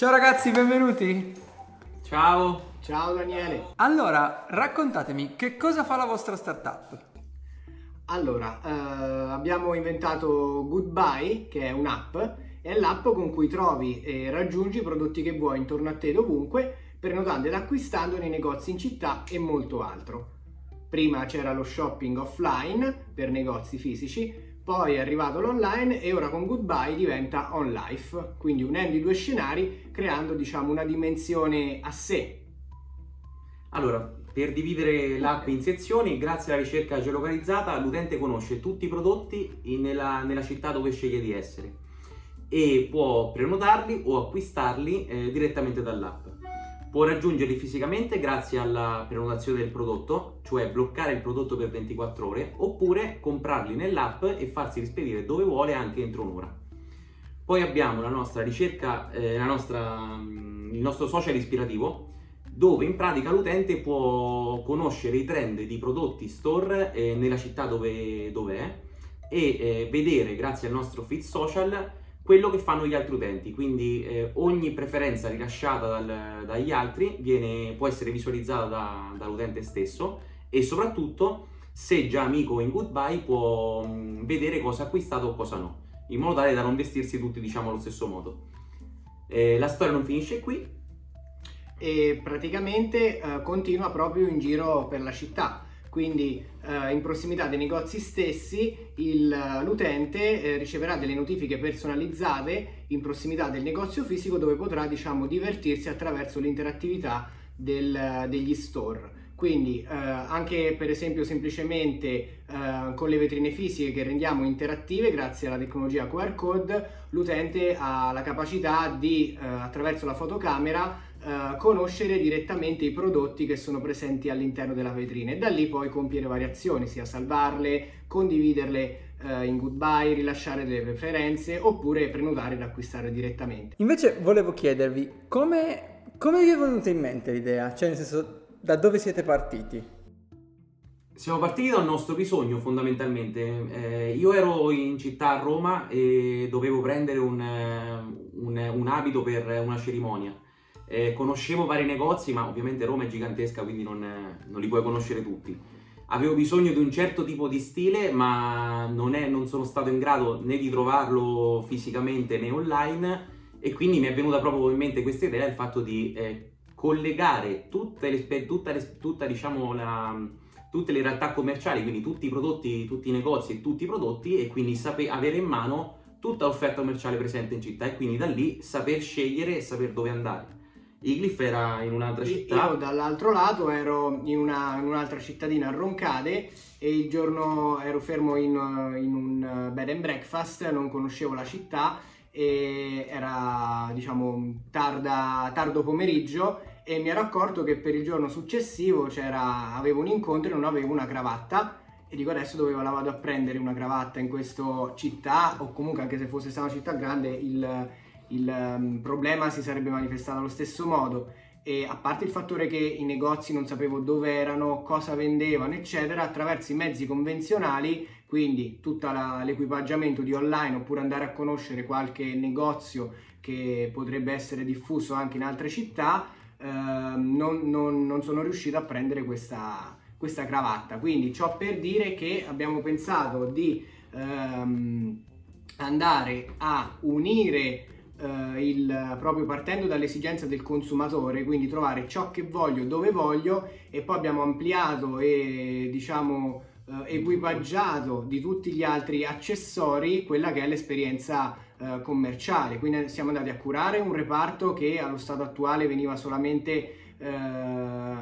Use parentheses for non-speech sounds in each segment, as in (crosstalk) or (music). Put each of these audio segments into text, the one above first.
Ciao ragazzi, benvenuti. Ciao. Ciao Daniele. Allora, raccontatemi che cosa fa la vostra startup? Allora, eh, abbiamo inventato Goodbye, che è un'app, è l'app con cui trovi e raggiungi i prodotti che vuoi intorno a te dovunque, prenotando ed acquistando nei negozi in città e molto altro. Prima c'era lo shopping offline per negozi fisici, poi è arrivato l'online e ora con Goodbye diventa on life, quindi unendo i due scenari creando diciamo una dimensione a sé. Allora, per dividere l'app in sezioni, grazie alla ricerca geolocalizzata, l'utente conosce tutti i prodotti nella, nella città dove sceglie di essere e può prenotarli o acquistarli eh, direttamente dall'app. Può raggiungerli fisicamente grazie alla prenotazione del prodotto, cioè bloccare il prodotto per 24 ore, oppure comprarli nell'app e farsi rispedire dove vuole anche entro un'ora. Poi abbiamo la nostra ricerca, eh, la nostra, mm, il nostro social ispirativo, dove in pratica l'utente può conoscere i trend di prodotti store eh, nella città dove, dove è e eh, vedere grazie al nostro feed social quello che fanno gli altri utenti, quindi eh, ogni preferenza rilasciata dal, dagli altri viene, può essere visualizzata da, dall'utente stesso e soprattutto se già amico in Goodbye può mh, mm, vedere cosa ha acquistato o cosa no, in modo tale da non vestirsi tutti diciamo allo stesso modo. Eh, la storia non finisce qui. E praticamente eh, continua proprio in giro per la città quindi eh, in prossimità dei negozi stessi il, l'utente eh, riceverà delle notifiche personalizzate in prossimità del negozio fisico dove potrà diciamo divertirsi attraverso l'interattività del, degli store. Quindi eh, anche per esempio semplicemente eh, con le vetrine fisiche che rendiamo interattive grazie alla tecnologia QR code, l'utente ha la capacità di eh, attraverso la fotocamera eh, conoscere direttamente i prodotti che sono presenti all'interno della vetrina e da lì poi compiere variazioni, sia salvarle, condividerle uh, in goodbye, rilasciare delle preferenze oppure prenotare ed acquistare direttamente. Invece volevo chiedervi come, come vi è venuta in mente l'idea? Cioè nel senso da dove siete partiti? Siamo partiti dal nostro bisogno fondamentalmente. Eh, io ero in città a Roma e dovevo prendere un, un, un abito per una cerimonia eh, conoscevo vari negozi, ma ovviamente Roma è gigantesca, quindi non, non, li puoi conoscere tutti. Avevo bisogno di un certo tipo di stile, ma non, è, non sono stato in grado né di trovarlo fisicamente né online, e quindi mi è venuta proprio in mente questa idea, il fatto di eh, collegare tutte le, tutta le, tutta, diciamo, la, tutte le realtà commerciali, quindi tutti i prodotti, tutti i negozi e tutti i prodotti, e quindi sape, avere in mano tutta l'offerta commerciale presente in città e quindi da lì saper scegliere e sapere dove andare. Iglyph era in un'altra città. Io dall'altro lato ero in, una, in, un'altra cittadina a Roncade e il giorno ero fermo in, in, un bed and breakfast, non conoscevo la città e era diciamo tarda, tardo pomeriggio e mi ero accorto che per il giorno successivo avevo un incontro e non avevo una cravatta e dico adesso dove la vado a prendere una cravatta in questa città o comunque anche se fosse stata una città grande il il um, problema si sarebbe manifestato allo stesso modo e a parte il fattore che i negozi non sapevo dove erano, cosa vendevano, eccetera, attraverso i mezzi convenzionali, quindi tutto l'equipaggiamento di online oppure andare a conoscere qualche negozio che potrebbe essere diffuso anche in altre città, eh, non, non, non, sono riuscito a prendere questa, questa, cravatta. Quindi ciò per dire che abbiamo pensato di ehm, andare a unire eh, il, proprio partendo dall'esigenza del consumatore, quindi trovare ciò che voglio dove voglio e poi abbiamo ampliato e diciamo eh, equipaggiato di tutti gli altri accessori quella che è l'esperienza eh, commerciale. Quindi siamo andati a curare un reparto che allo stato attuale veniva solamente eh,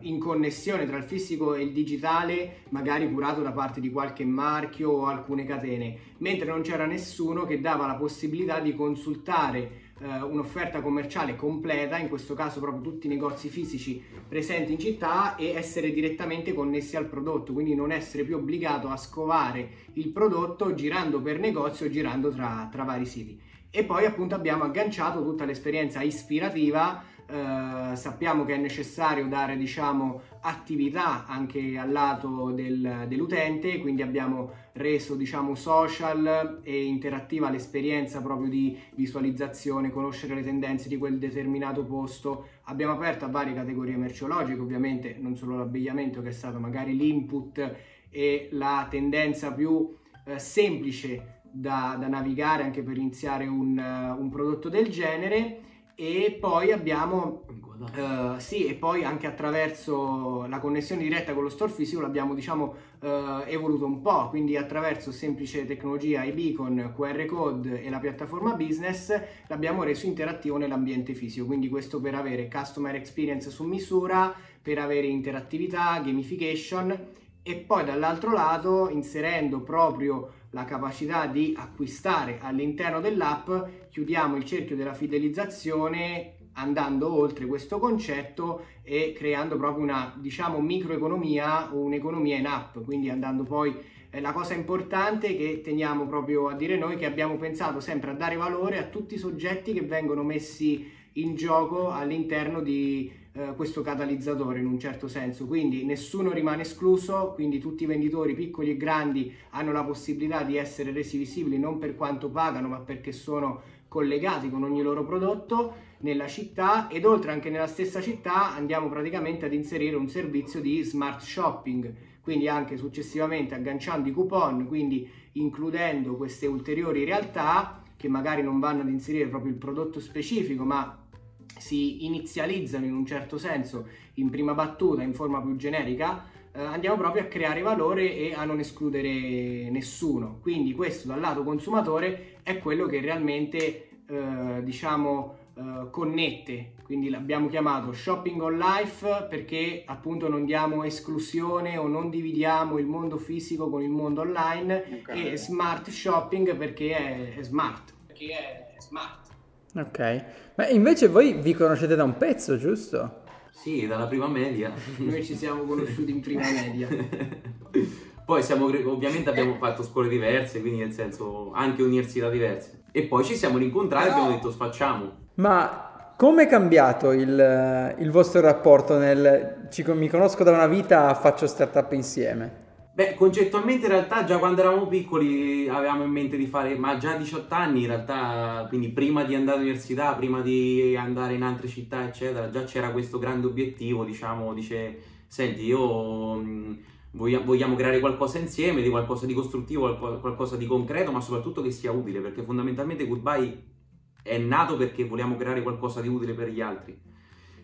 in connessione tra il fisico e il digitale, magari curato da parte di qualche marchio o alcune catene, mentre non c'era nessuno che dava la possibilità di consultare eh, un'offerta commerciale completa, in questo caso proprio tutti i negozi fisici presenti in città e essere direttamente connessi al prodotto, quindi non essere più obbligato a scovare il prodotto girando per negozio o girando tra, tra vari siti. E poi appunto abbiamo agganciato tutta l'esperienza ispirativa eh, sappiamo che è necessario dare diciamo, attività anche al lato del, dell'utente, quindi abbiamo reso diciamo, social e interattiva l'esperienza proprio di visualizzazione, conoscere le tendenze di quel determinato posto. Abbiamo aperto a varie categorie merceologiche, ovviamente non solo l'abbigliamento che è stato magari l'input e la tendenza più eh, semplice da, da, navigare anche per iniziare un, uh, un prodotto del genere e poi abbiamo uh, sì e poi anche attraverso la connessione diretta con lo store fisico l'abbiamo diciamo uh, evoluto un po' quindi attraverso semplice tecnologia i beacon QR code e la piattaforma business l'abbiamo reso interattivo nell'ambiente fisico. Quindi questo per avere customer experience su misura per avere interattività gamification e poi dall'altro lato inserendo proprio la capacità di acquistare all'interno dell'app, chiudiamo il cerchio della fidelizzazione andando oltre questo concetto e creando proprio una diciamo microeconomia o un'economia in app, quindi andando poi eh, la cosa importante che teniamo proprio a dire noi che abbiamo pensato sempre a dare valore a tutti i soggetti che vengono messi in gioco all'interno di eh, questo catalizzatore in un certo senso, quindi nessuno rimane escluso, quindi tutti i venditori piccoli e grandi hanno la possibilità di essere resi visibili non per quanto pagano ma perché sono collegati con ogni loro prodotto nella città. Ed oltre anche nella stessa città andiamo praticamente ad inserire un servizio di smart shopping. Quindi anche successivamente agganciando i coupon quindi includendo queste ulteriori realtà che magari non vanno ad inserire proprio il prodotto specifico ma si inizializzano in un certo senso in prima battuta in forma più generica, eh, andiamo proprio a creare valore e a non escludere nessuno. Quindi questo dal lato consumatore è quello che realmente eh, diciamo eh, connette. Quindi l'abbiamo chiamato shopping on life perché appunto non diamo esclusione o non dividiamo il mondo fisico con il mondo online okay. e smart shopping perché è, è smart. Perché è smart. Ok, ma invece voi vi conoscete da un pezzo, giusto? Sì, dalla prima media. Noi ci siamo conosciuti in prima media. (laughs) poi siamo, ovviamente abbiamo fatto scuole diverse, quindi nel senso anche università diverse. E poi ci siamo rincontrati e abbiamo detto sfacciamo. Ma come è cambiato il, il vostro rapporto nel ci, mi conosco da una vita, faccio startup insieme? Beh, concettualmente in realtà già quando eravamo piccoli avevamo in mente di fare, ma già a 18 anni in realtà, quindi prima di andare all'università, prima di andare in altre città, eccetera, già c'era questo grande obiettivo, diciamo, dice, senti, io mh, vogliamo creare qualcosa insieme, di qualcosa di costruttivo, qualcosa di concreto, ma soprattutto che sia utile, perché fondamentalmente Goodbye è nato perché vogliamo creare qualcosa di utile per gli altri.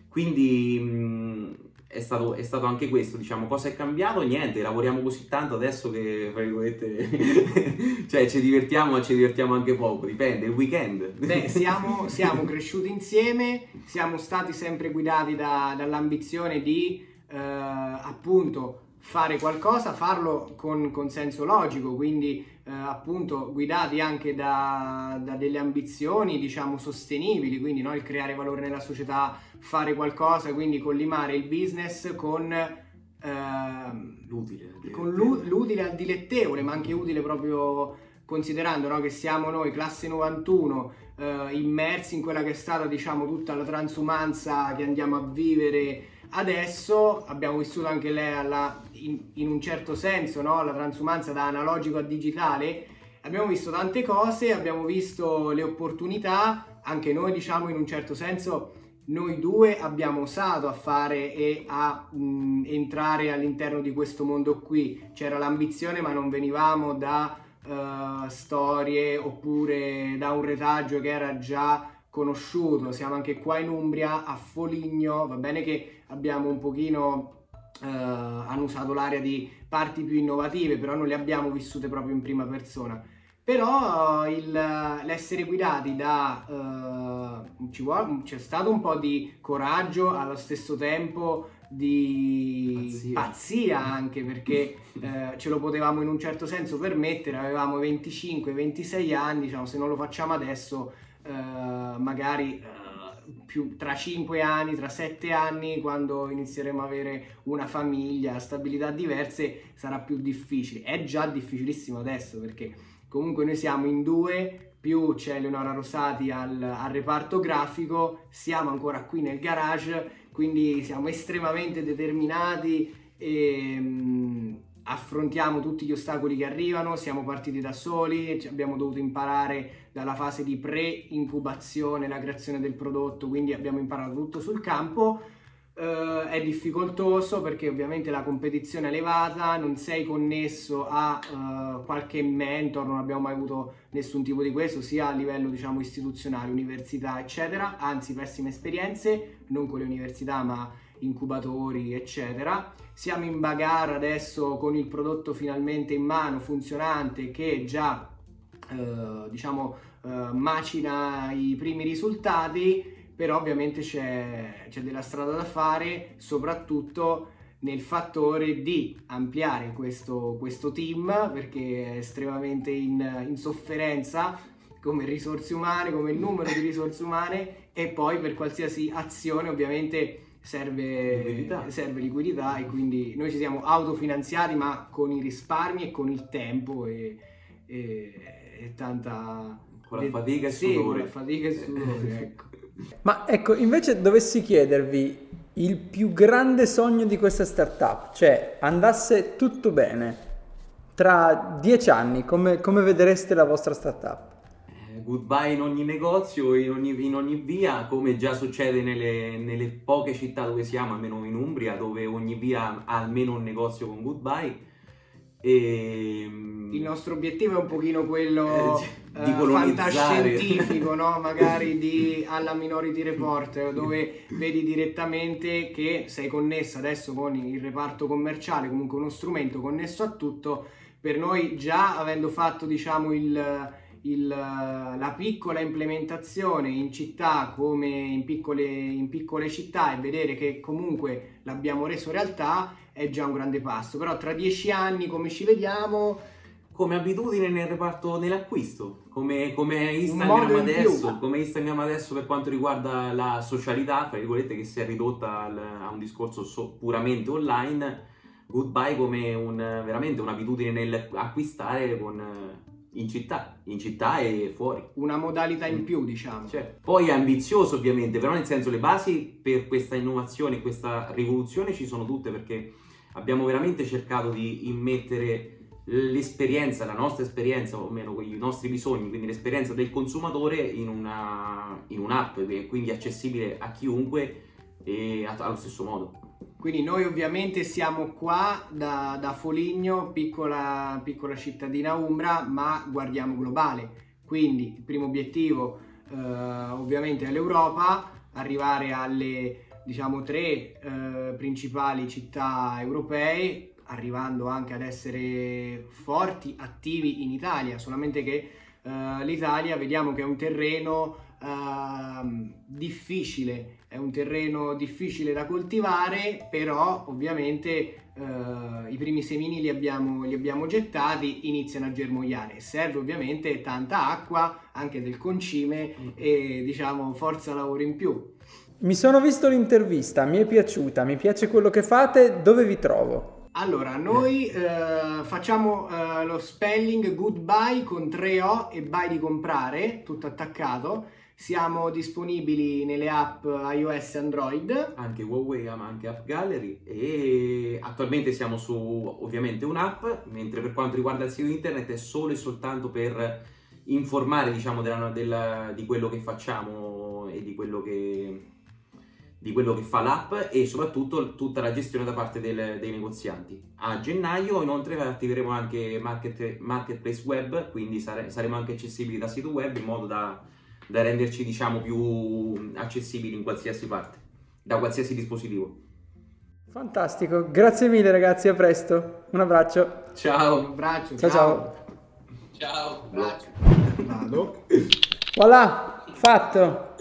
Quindi mh, è stato, è stato, anche questo, diciamo, cosa è cambiato? Niente, lavoriamo così tanto adesso che, (laughs) cioè ci divertiamo, ma ci divertiamo anche poco, dipende, il weekend. Beh, (laughs) siamo, siamo cresciuti insieme, siamo stati sempre guidati da, dall'ambizione di, eh, appunto, fare qualcosa, farlo con, con senso logico, quindi eh, appunto guidati anche da, da, delle ambizioni, diciamo, sostenibili, quindi no? il creare valore nella società, fare qualcosa, quindi collimare il business con... Eh, l'utile, con l'utile al dilettevole, ma anche utile proprio considerando no, che siamo noi, classe 91, eh, immersi in quella che è stata diciamo tutta la transumanza che andiamo a vivere adesso, abbiamo vissuto anche lei alla, in, in, un certo senso no, la transumanza da analogico a digitale, abbiamo visto tante cose, abbiamo visto le opportunità, anche noi diciamo in un certo senso noi due abbiamo osato a fare e a mh, entrare all'interno di questo mondo qui. C'era l'ambizione, ma non venivamo da uh, storie oppure da un retaggio che era già conosciuto. Siamo anche qua in Umbria, a Foligno. Va bene che abbiamo un pochino. Uh, hanno usato l'area di parti più innovative, però non le abbiamo vissute proprio in prima persona però il, l'essere guidati da uh, ci vuole, c'è stato un po' di coraggio allo stesso tempo di pazzia, pazzia anche perché ce lo potevamo in un certo senso permettere avevamo 25-26 anni diciamo se non lo facciamo adesso uh, magari più, tra 5 anni, tra 7 anni, quando inizieremo a avere una famiglia, stabilità diverse, sarà più difficile. È già difficilissimo adesso perché Comunque noi siamo in due più c'è Leonora Rosati al, al reparto grafico, siamo ancora qui nel garage, quindi siamo estremamente determinati e mh, affrontiamo tutti gli ostacoli che arrivano, siamo partiti da soli, abbiamo dovuto imparare dalla fase di pre-incubazione la creazione del prodotto, quindi abbiamo imparato tutto sul campo. Uh, è difficoltoso perché ovviamente la competizione è elevata, non sei connesso a uh, qualche mentor, non abbiamo mai avuto nessun tipo di questo, sia a livello diciamo istituzionale, università eccetera, anzi pessime esperienze, non con le università ma incubatori eccetera. Siamo in bagarre adesso con il prodotto finalmente in mano, funzionante, che già uh, diciamo macina i primi risultati però ovviamente c'è, c'è della strada da fare, soprattutto nel fattore di ampliare questo, questo team perché è estremamente in, in, sofferenza come risorse umane, come numero di risorse umane e poi per qualsiasi azione ovviamente serve liquidità. serve liquidità e quindi noi ci siamo autofinanziati ma con i risparmi e con il tempo e, e, e tanta... Con la fatica e sì, sudore. con la fatica e sudore, ecco. (laughs) Ma ecco, invece dovessi chiedervi il più grande sogno di questa startup, cioè andasse tutto bene, tra dieci anni come, come vedreste la vostra startup? Goodbye in ogni negozio, in ogni, in ogni via, come già succede nelle, nelle, poche città dove siamo, almeno in Umbria, dove ogni via ha almeno un negozio con goodbye. E... Ehm, Il nostro obiettivo è un pochino quello eh, di uh, fantascientifico, no? (laughs) magari di, alla Minority Report, dove vedi direttamente che sei connessa adesso con il reparto commerciale, comunque uno strumento connesso a tutto. Per noi già avendo fatto diciamo il, il, la piccola implementazione in città come in piccole, in piccole città e vedere che comunque l'abbiamo reso realtà è già un grande passo. Però tra dieci anni come ci vediamo? Come abitudine nel reparto dell'acquisto, come, come Instagram adesso, come Instagram adesso per quanto riguarda la socialità, fra virgolette, che si è ridotta al, a un discorso so, puramente online. Goodbye come un, veramente un'abitudine nell'acquistare con, in città, in città e fuori. Una modalità in più, diciamo. Cioè, poi è ambizioso ovviamente, però nel senso le basi per questa innovazione, questa rivoluzione ci sono tutte perché abbiamo veramente cercato di immettere l'esperienza, la nostra esperienza, o meno i nostri bisogni, quindi l'esperienza del consumatore in, una, in un'app, quindi accessibile a chiunque e allo stesso modo. Quindi noi ovviamente siamo qua da, da Foligno, piccola, piccola, cittadina Umbra, ma guardiamo globale. Quindi il primo obiettivo eh, ovviamente è l'Europa, arrivare alle diciamo tre eh, principali città europee, arrivando anche ad essere forti, attivi in Italia, solamente che eh, l'Italia vediamo che è un terreno eh, difficile, è un terreno difficile da coltivare, però ovviamente Uh, i primi semini li abbiamo, li abbiamo, gettati, iniziano a germogliare. Serve ovviamente tanta acqua, anche del concime e diciamo forza lavoro in più. Mi sono visto l'intervista, mi è piaciuta, mi piace quello che fate, dove vi trovo? Allora, noi eh, facciamo eh, lo spelling goodbye con 3 O e buy di comprare, tutto attaccato. Siamo disponibili nelle app iOS e Android. Anche Huawei, ma anche App Gallery. E attualmente siamo su ovviamente un'app, mentre per quanto riguarda il sito internet è solo e soltanto per informare diciamo, della, della, di quello che facciamo e di quello che di quello che fa l'app e soprattutto tutta la gestione da parte del, dei negozianti. A gennaio inoltre attiveremo anche market, Marketplace Web, quindi sare, saremo anche accessibili da sito web in modo da, da renderci diciamo più accessibili in qualsiasi parte, da qualsiasi dispositivo. Fantastico, grazie mille ragazzi, a presto, un abbraccio. Ciao. Un abbraccio. Ciao ciao. Ciao. ciao. Vado. Voilà, fatto.